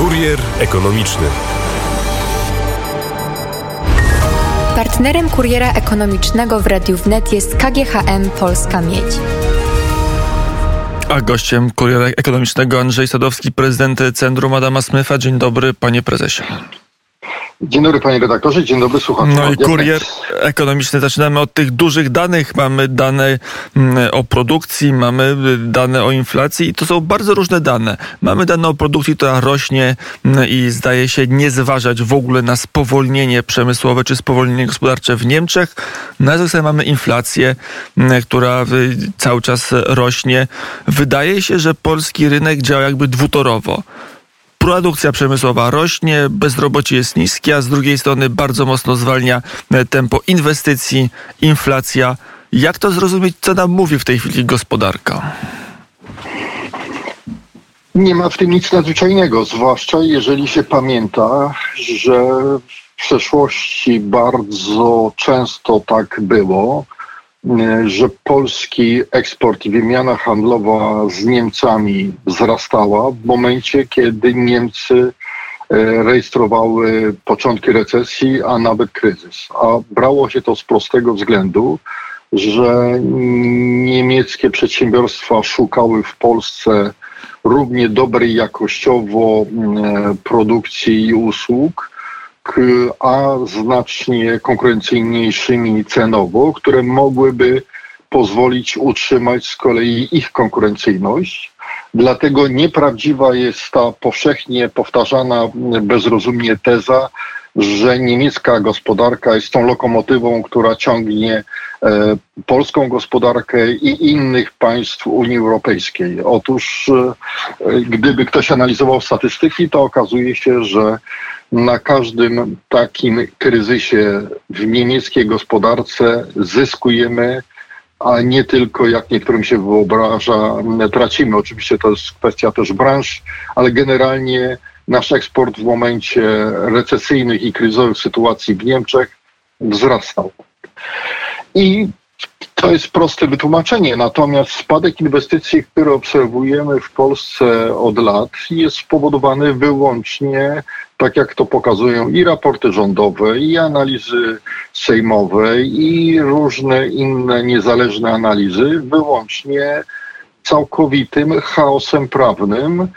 Kurier ekonomiczny. Partnerem kuriera ekonomicznego w Radiu Wnet jest KGHM Polska Miedź. A gościem kuriera ekonomicznego Andrzej Sadowski, prezydent Centrum Adama Smyfa. Dzień dobry, panie prezesie. Dzień dobry panie redaktorze, dzień dobry słuchacze. No i kurier ekonomiczny. Zaczynamy od tych dużych danych. Mamy dane mm, o produkcji, mamy dane o inflacji i to są bardzo różne dane. Mamy dane o produkcji, która rośnie mm, i zdaje się nie zważać w ogóle na spowolnienie przemysłowe czy spowolnienie gospodarcze w Niemczech. Na no, mamy inflację, mm, która cały czas rośnie. Wydaje się, że polski rynek działa jakby dwutorowo produkcja przemysłowa rośnie, bezrobocie jest niskie, a z drugiej strony bardzo mocno zwalnia e, tempo inwestycji, inflacja. Jak to zrozumieć, co nam mówi w tej chwili gospodarka? Nie ma w tym nic nadzwyczajnego, zwłaszcza jeżeli się pamięta, że w przeszłości bardzo często tak było, że polski eksport i wymiana handlowa z Niemcami wzrastała w momencie, kiedy Niemcy e, rejestrowały początki recesji, a nawet kryzys. A brało się to z prostego względu, że niemieckie przedsiębiorstwa szukały w Polsce równie dobrej jakościowo e, produkcji i usług, a znacznie konkurencyjniejszymi cenowo, które mogłyby pozwolić utrzymać z kolei ich konkurencyjność. Dlatego nieprawdziwa jest ta powszechnie powtarzana bezrozumnie teza, że niemiecka gospodarka jest tą lokomotywą, która ciągnie e, polską gospodarkę i innych państw Unii Europejskiej. Otóż, e, gdyby ktoś analizował statystyki, to okazuje się, że na każdym takim kryzysie w niemieckiej gospodarce zyskujemy, a nie tylko jak niektórym się wyobraża, tracimy. Oczywiście to jest kwestia też branż, ale generalnie nasz eksport w momencie recesyjnych i kryzysowych sytuacji w Niemczech wzrastał. I to jest proste wytłumaczenie, natomiast spadek inwestycji, który obserwujemy w Polsce od lat, jest spowodowany wyłącznie, tak jak to pokazują i raporty rządowe, i analizy sejmowe, i różne inne niezależne analizy, wyłącznie całkowitym chaosem prawnym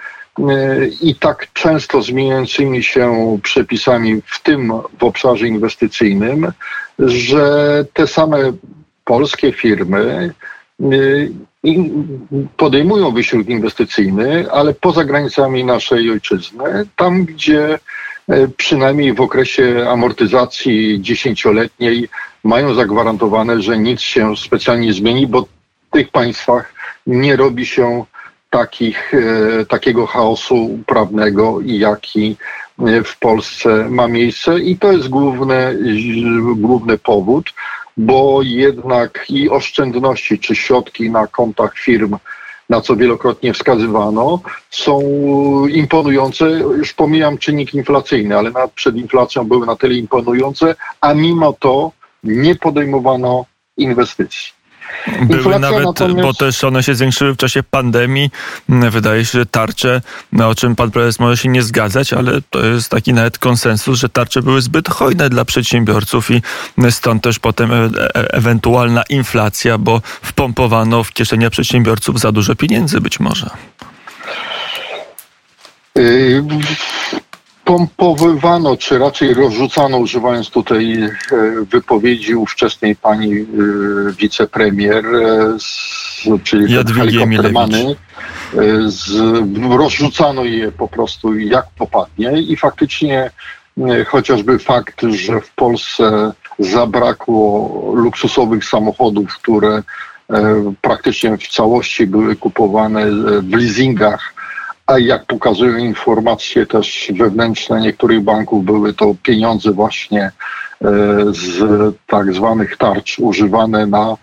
i tak często zmieniającymi się przepisami, w tym w obszarze inwestycyjnym, że te same polskie firmy y, podejmują wysiłek inwestycyjny, ale poza granicami naszej ojczyzny, tam gdzie y, przynajmniej w okresie amortyzacji dziesięcioletniej mają zagwarantowane, że nic się specjalnie nie zmieni, bo w tych państwach nie robi się takich, y, takiego chaosu prawnego, jaki w Polsce ma miejsce. I to jest główny, główny powód, bo jednak i oszczędności czy środki na kontach firm, na co wielokrotnie wskazywano, są imponujące. Już pomijam czynnik inflacyjny, ale nawet przed inflacją były na tyle imponujące, a mimo to nie podejmowano inwestycji. Były Inflacja nawet, natomiast... bo też one się zwiększyły w czasie pandemii. Wydaje się, że tarcze, no, o czym pan prezes może się nie zgadzać, ale to jest taki nawet konsensus, że tarcze były zbyt hojne dla przedsiębiorców i stąd też potem e e ewentualna inflacja, bo wpompowano w kieszenie przedsiębiorców za dużo pieniędzy być może. Yy, pompowywano, czy raczej rozrzucano, używając tutaj e, wypowiedzi ówczesnej pani e, wicepremier, e, czyli helikoptermany, z, rozrzucano je po prostu jak popadnie i faktycznie chociażby fakt, że w Polsce zabrakło luksusowych samochodów, które praktycznie w całości były kupowane w leasingach, a jak pokazują informacje też wewnętrzne niektórych banków, były to pieniądze właśnie e, z tak zwanych tarcz używane na e,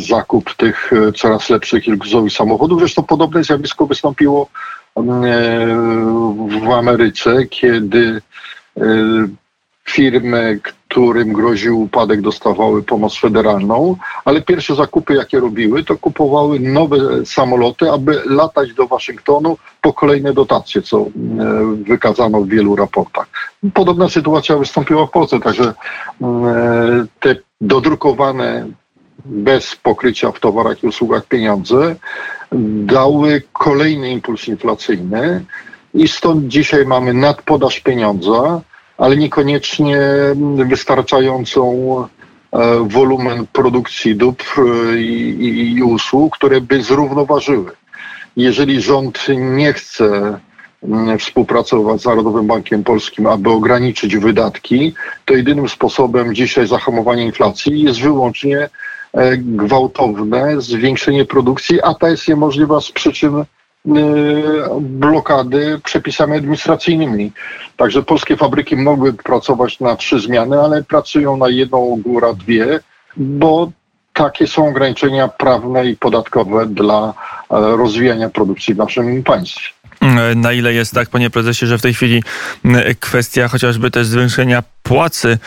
zakup tych e, coraz lepszych i luksusowych samochodów. Zresztą podobne zjawisko wystąpiło w Ameryce, kiedy firmy, którym groził upadek, dostawały pomoc federalną, ale pierwsze zakupy, jakie robiły, to kupowały nowe samoloty, aby latać do Waszyngtonu po kolejne dotacje, co e, wykazano w wielu raportach. Podobna sytuacja wystąpiła w Polsce, także e, te dodrukowane bez pokrycia w towarach i usługach pieniądze dały kolejny impuls inflacyjny i stąd dzisiaj mamy nadpodaż pieniądza, ale niekoniecznie wystarczającą e, wolumen produkcji dóbr e, i, i usług, które by zrównoważyły. Jeżeli rząd nie chce mm, współpracować z Narodowym Bankiem Polskim, aby ograniczyć wydatki, to jedynym sposobem dzisiaj zahamowania inflacji jest wyłącznie e, gwałtowne zwiększenie produkcji, a ta jest niemożliwa z przyczyn blokady przepisami administracyjnymi. Także polskie fabryki mogły pracować na trzy zmiany, ale pracują na jedną, góra dwie, bo takie są ograniczenia prawne i podatkowe dla e, rozwijania produkcji w naszym państwie. E, na ile jest tak, panie prezesie, że w tej chwili kwestia chociażby też zwiększenia płacy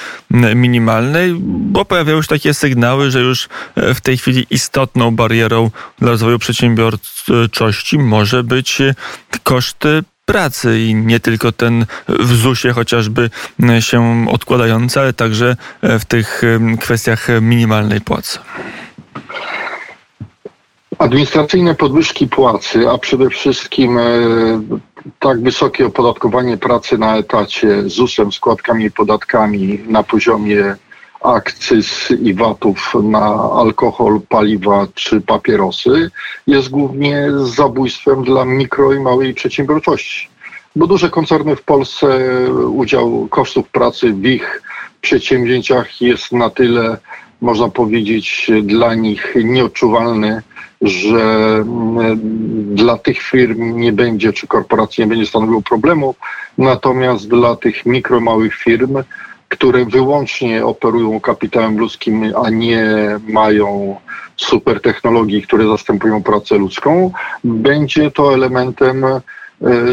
minimalnej, bo pojawiają się takie sygnały, że już e, w tej chwili istotną barierą dla rozwoju przedsiębiorczości może być koszty pracy i nie tylko ten w ZUS-ie chociażby się odkładający, ale także w tych kwestiach minimalnej płacy. Administracyjne podwyżki płacy, a przede wszystkim e, tak wysokie opodatkowanie pracy na etacie ZUS-em, składkami i podatkami na poziomie akcyz i VAT-ów na alkohol, paliwa czy papierosy jest głównie zabójstwem dla mikro i małej przedsiębiorczości. Bo duże koncerny w Polsce, udział kosztów pracy w ich przedsięwzięciach jest na tyle, można powiedzieć, dla nich nieodczuwalny, że mm, dla tych firm nie będzie, czy korporacji nie będzie stanowił problemu, natomiast dla tych mikro, małych firm, które wyłącznie operują kapitałem ludzkim, a nie mają super technologii, które zastępują pracę ludzką, będzie to elementem e,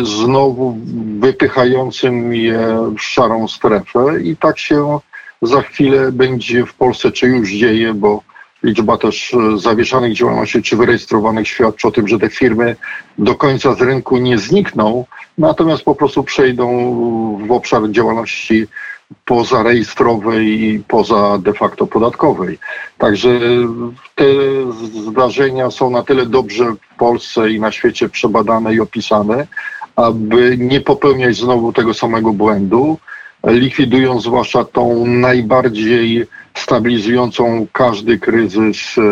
znowu wypychającym je w szarą strefę i tak się za chwilę będzie w Polsce, czy już dzieje, bo liczba też e, zawieszanych działalności czy wyrejestrowanych świadczy o tym, że te firmy do końca z rynku nie znikną, natomiast po prostu przejdą w obszar działalności pozarejestrowej i poza de facto podatkowej. Także te zdarzenia są na tyle dobrze w Polsce i na świecie przebadane i opisane, aby nie popełniać znowu tego samego błędu, likwidując zwłaszcza tą najbardziej stabilizującą każdy kryzys e,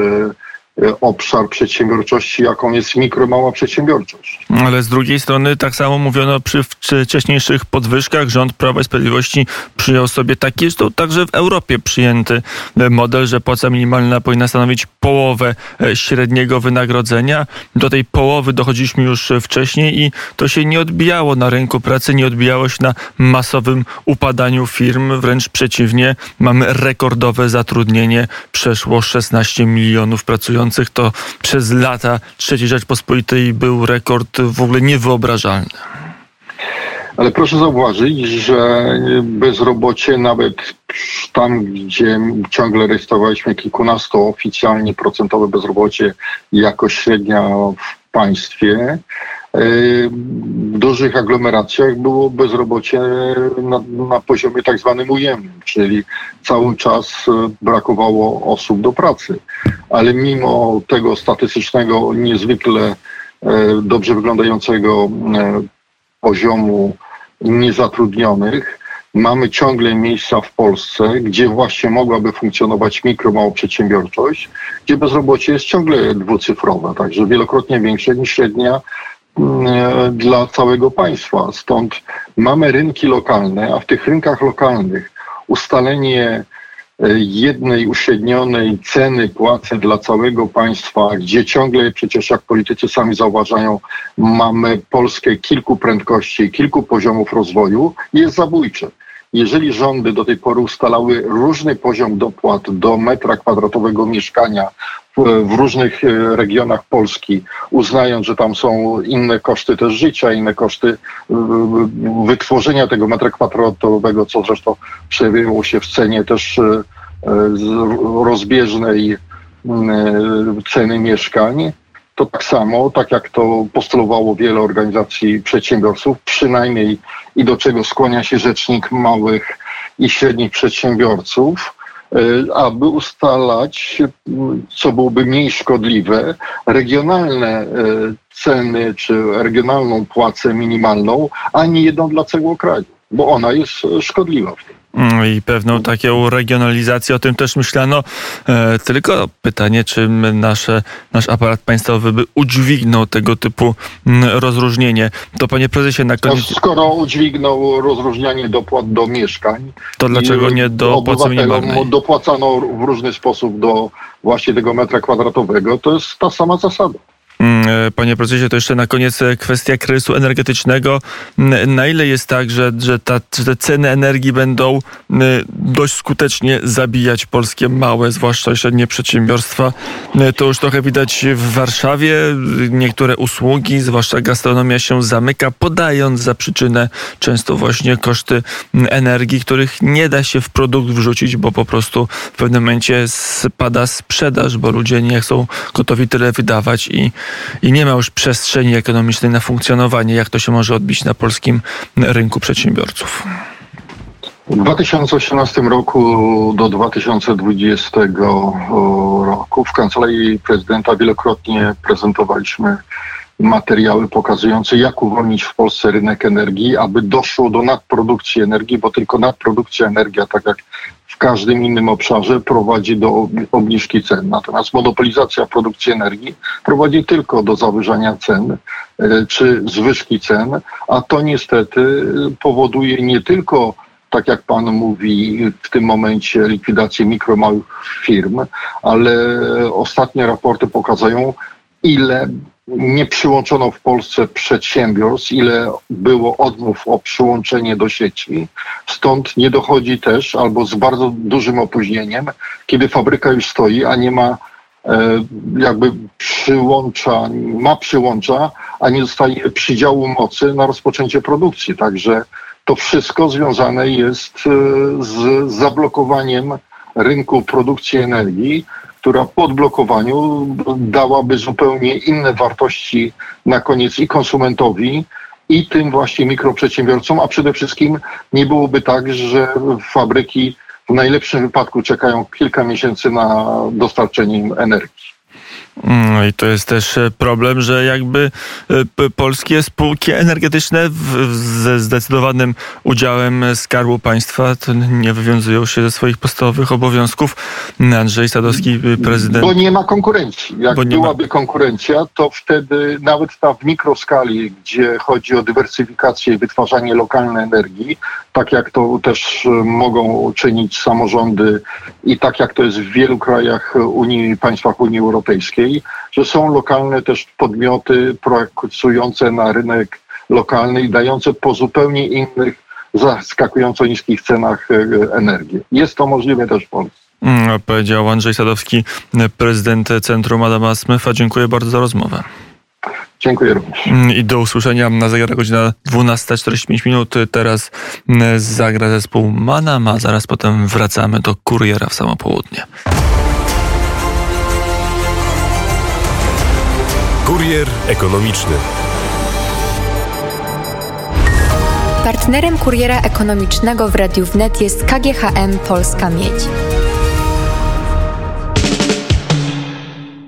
obszar przedsiębiorczości, jaką jest mikro, mała przedsiębiorczość. Ale z drugiej strony tak samo mówiono przy wcześniejszych podwyżkach. Rząd Prawa i Sprawiedliwości przyjął sobie taki, to także w Europie przyjęty e, model, że płaca minimalna powinna stanowić połowę e, średniego wynagrodzenia. Do tej połowy dochodziliśmy już wcześniej i to się nie odbijało na rynku pracy, nie odbijało się na masowym upadaniu firm. Wręcz przeciwnie, mamy rekordowe zatrudnienie. Przeszło 16 milionów pracujących pracujących, to przez lata III Rzeczpospolitej był rekord w ogóle niewyobrażalny. Ale proszę zauważyć, że bezrobocie nawet tam, gdzie ciągle rejestrowaliśmy kilkunastu oficjalnie procentowe bezrobocie jako średnia w państwie, w dużych aglomeracjach było bezrobocie na, na poziomie tak zwanym ujemnym, czyli cały czas brakowało osób do pracy. Ale mimo tego statystycznego, niezwykle e, dobrze wyglądającego e, poziomu niezatrudnionych, mamy ciągle miejsca w Polsce, gdzie właśnie mogłaby funkcjonować mikro, mała przedsiębiorczość, gdzie bezrobocie jest ciągle dwucyfrowe, także wielokrotnie większe niż średnia dla całego państwa. Stąd mamy rynki lokalne, a w tych rynkach lokalnych ustalenie jednej uśrednionej ceny płacy dla całego państwa, gdzie ciągle przecież jak politycy sami zauważają, mamy Polskę kilku prędkości, kilku poziomów rozwoju, jest zabójcze. Jeżeli rządy do tej pory ustalały różny poziom dopłat do metra kwadratowego mieszkania w, różnych e, regionach Polski, uznając, że tam są inne koszty też życia, inne koszty wytworzenia tego metra kwadratowego, co zresztą przejawiło się w cenie też e, rozbieżnej ceny mieszkań, to tak samo, tak jak to postulowało wiele organizacji przedsiębiorców, przynajmniej i do czego skłania się Rzecznik Małych i Średnich Przedsiębiorców, e, aby ustalać, co byłoby mniej szkodliwe, regionalne e, ceny czy regionalną płacę minimalną, a nie jedną dla całego kraju, bo ona jest szkodliwa w tym. Mm, i pewną taką regionalizację. O tym też myślano. E, tylko pytanie, czy nasze, nasz aparat państwowy by udźwignął tego typu mm, rozróżnienie. To panie prezesie na koniec... No, skoro udźwignął rozróżnianie dopłat do mieszkań... To dlaczego nie do płacy minimalnej? dopłacano w różny sposób do właśnie tego metra kwadratowego. To jest ta sama zasada. Mm, e, panie prezesie, to jeszcze na koniec e, kwestia kryzysu energetycznego. Mm, na ile jest tak, że, że, ta, że te ceny energii będą mm, dość skutecznie zabijać polskie małe, zwłaszcza średnie przedsiębiorstwa? To już trochę widać w Warszawie. Niektóre usługi, zwłaszcza gastronomia się zamyka, podając za przyczynę często właśnie koszty energii, których nie da się w produkt wrzucić, bo po prostu w pewnym momencie spada sprzedaż, bo ludzie nie są gotowi tyle wydawać i i nie ma już przestrzeni ekonomicznej na funkcjonowanie. Jak to się może odbić na polskim rynku przedsiębiorców? W 2018 roku do 2020 roku w Kancelarii Prezydenta wielokrotnie prezentowaliśmy materiały pokazujące, jak uwolnić w Polsce rynek energii, aby doszło do nadprodukcji energii, bo tylko nadprodukcja energii, tak jak każdym innym obszarze, prowadzi do obniżki cen. Natomiast monopolizacja produkcji energii prowadzi tylko do zawyżania cen e, czy zwyżki cen, a to niestety powoduje nie tylko tak jak pan mówi, w tym momencie likwidację mikro, małych firm, ale ostatnie raporty pokazują, ile nie przyłączono w Polsce przedsiębiorstw, ile było odmów o przyłączenie do sieci. Stąd nie dochodzi też, albo z bardzo dużym opóźnieniem, kiedy fabryka już stoi, a nie ma e, jakby przyłącza, ma przyłącza, a nie dostaje przydziału mocy na rozpoczęcie produkcji. Także to wszystko związane jest e, z zablokowaniem rynku produkcji energii, która po odblokowaniu dałaby zupełnie inne wartości na koniec i konsumentowi, i tym właśnie mikroprzedsiębiorcom, a przede wszystkim nie byłoby tak, że fabryki w najlepszym wypadku czekają kilka miesięcy na dostarczenie im energii. No i to jest też e, problem, że jakby e, polskie spółki energetyczne ze zdecydowanym udziałem Skarbu Państwa nie wywiązują się ze swoich podstawowych obowiązków. Andrzej Sadowski, e, prezydent. Bo nie ma konkurencji. Jak byłaby ma... konkurencja, to wtedy nawet ta w mikroskali, gdzie chodzi o dywersyfikację i wytwarzanie lokalnej energii, tak jak to też mogą czynić samorządy i tak jak to jest w wielu krajach Unii, państwach Unii Europejskiej, że są lokalne też podmioty pracujące na rynek lokalny i dające po zupełnie innych, zaskakująco niskich cenach e, energii. Jest to możliwe też w Polsce. Mm, powiedział Andrzej Sadowski, prezydent Centrum Adama Smyfa. Dziękuję bardzo za rozmowę. Dziękuję również. Mm, I do usłyszenia na zegarach godzina 12.45 minut. Teraz mm, zagra zespół Manam, a zaraz potem wracamy do kuriera w samo południe. Kurier ekonomiczny. Partnerem kuriera ekonomicznego w Radiu Wnet jest KGHM Polska Miedź.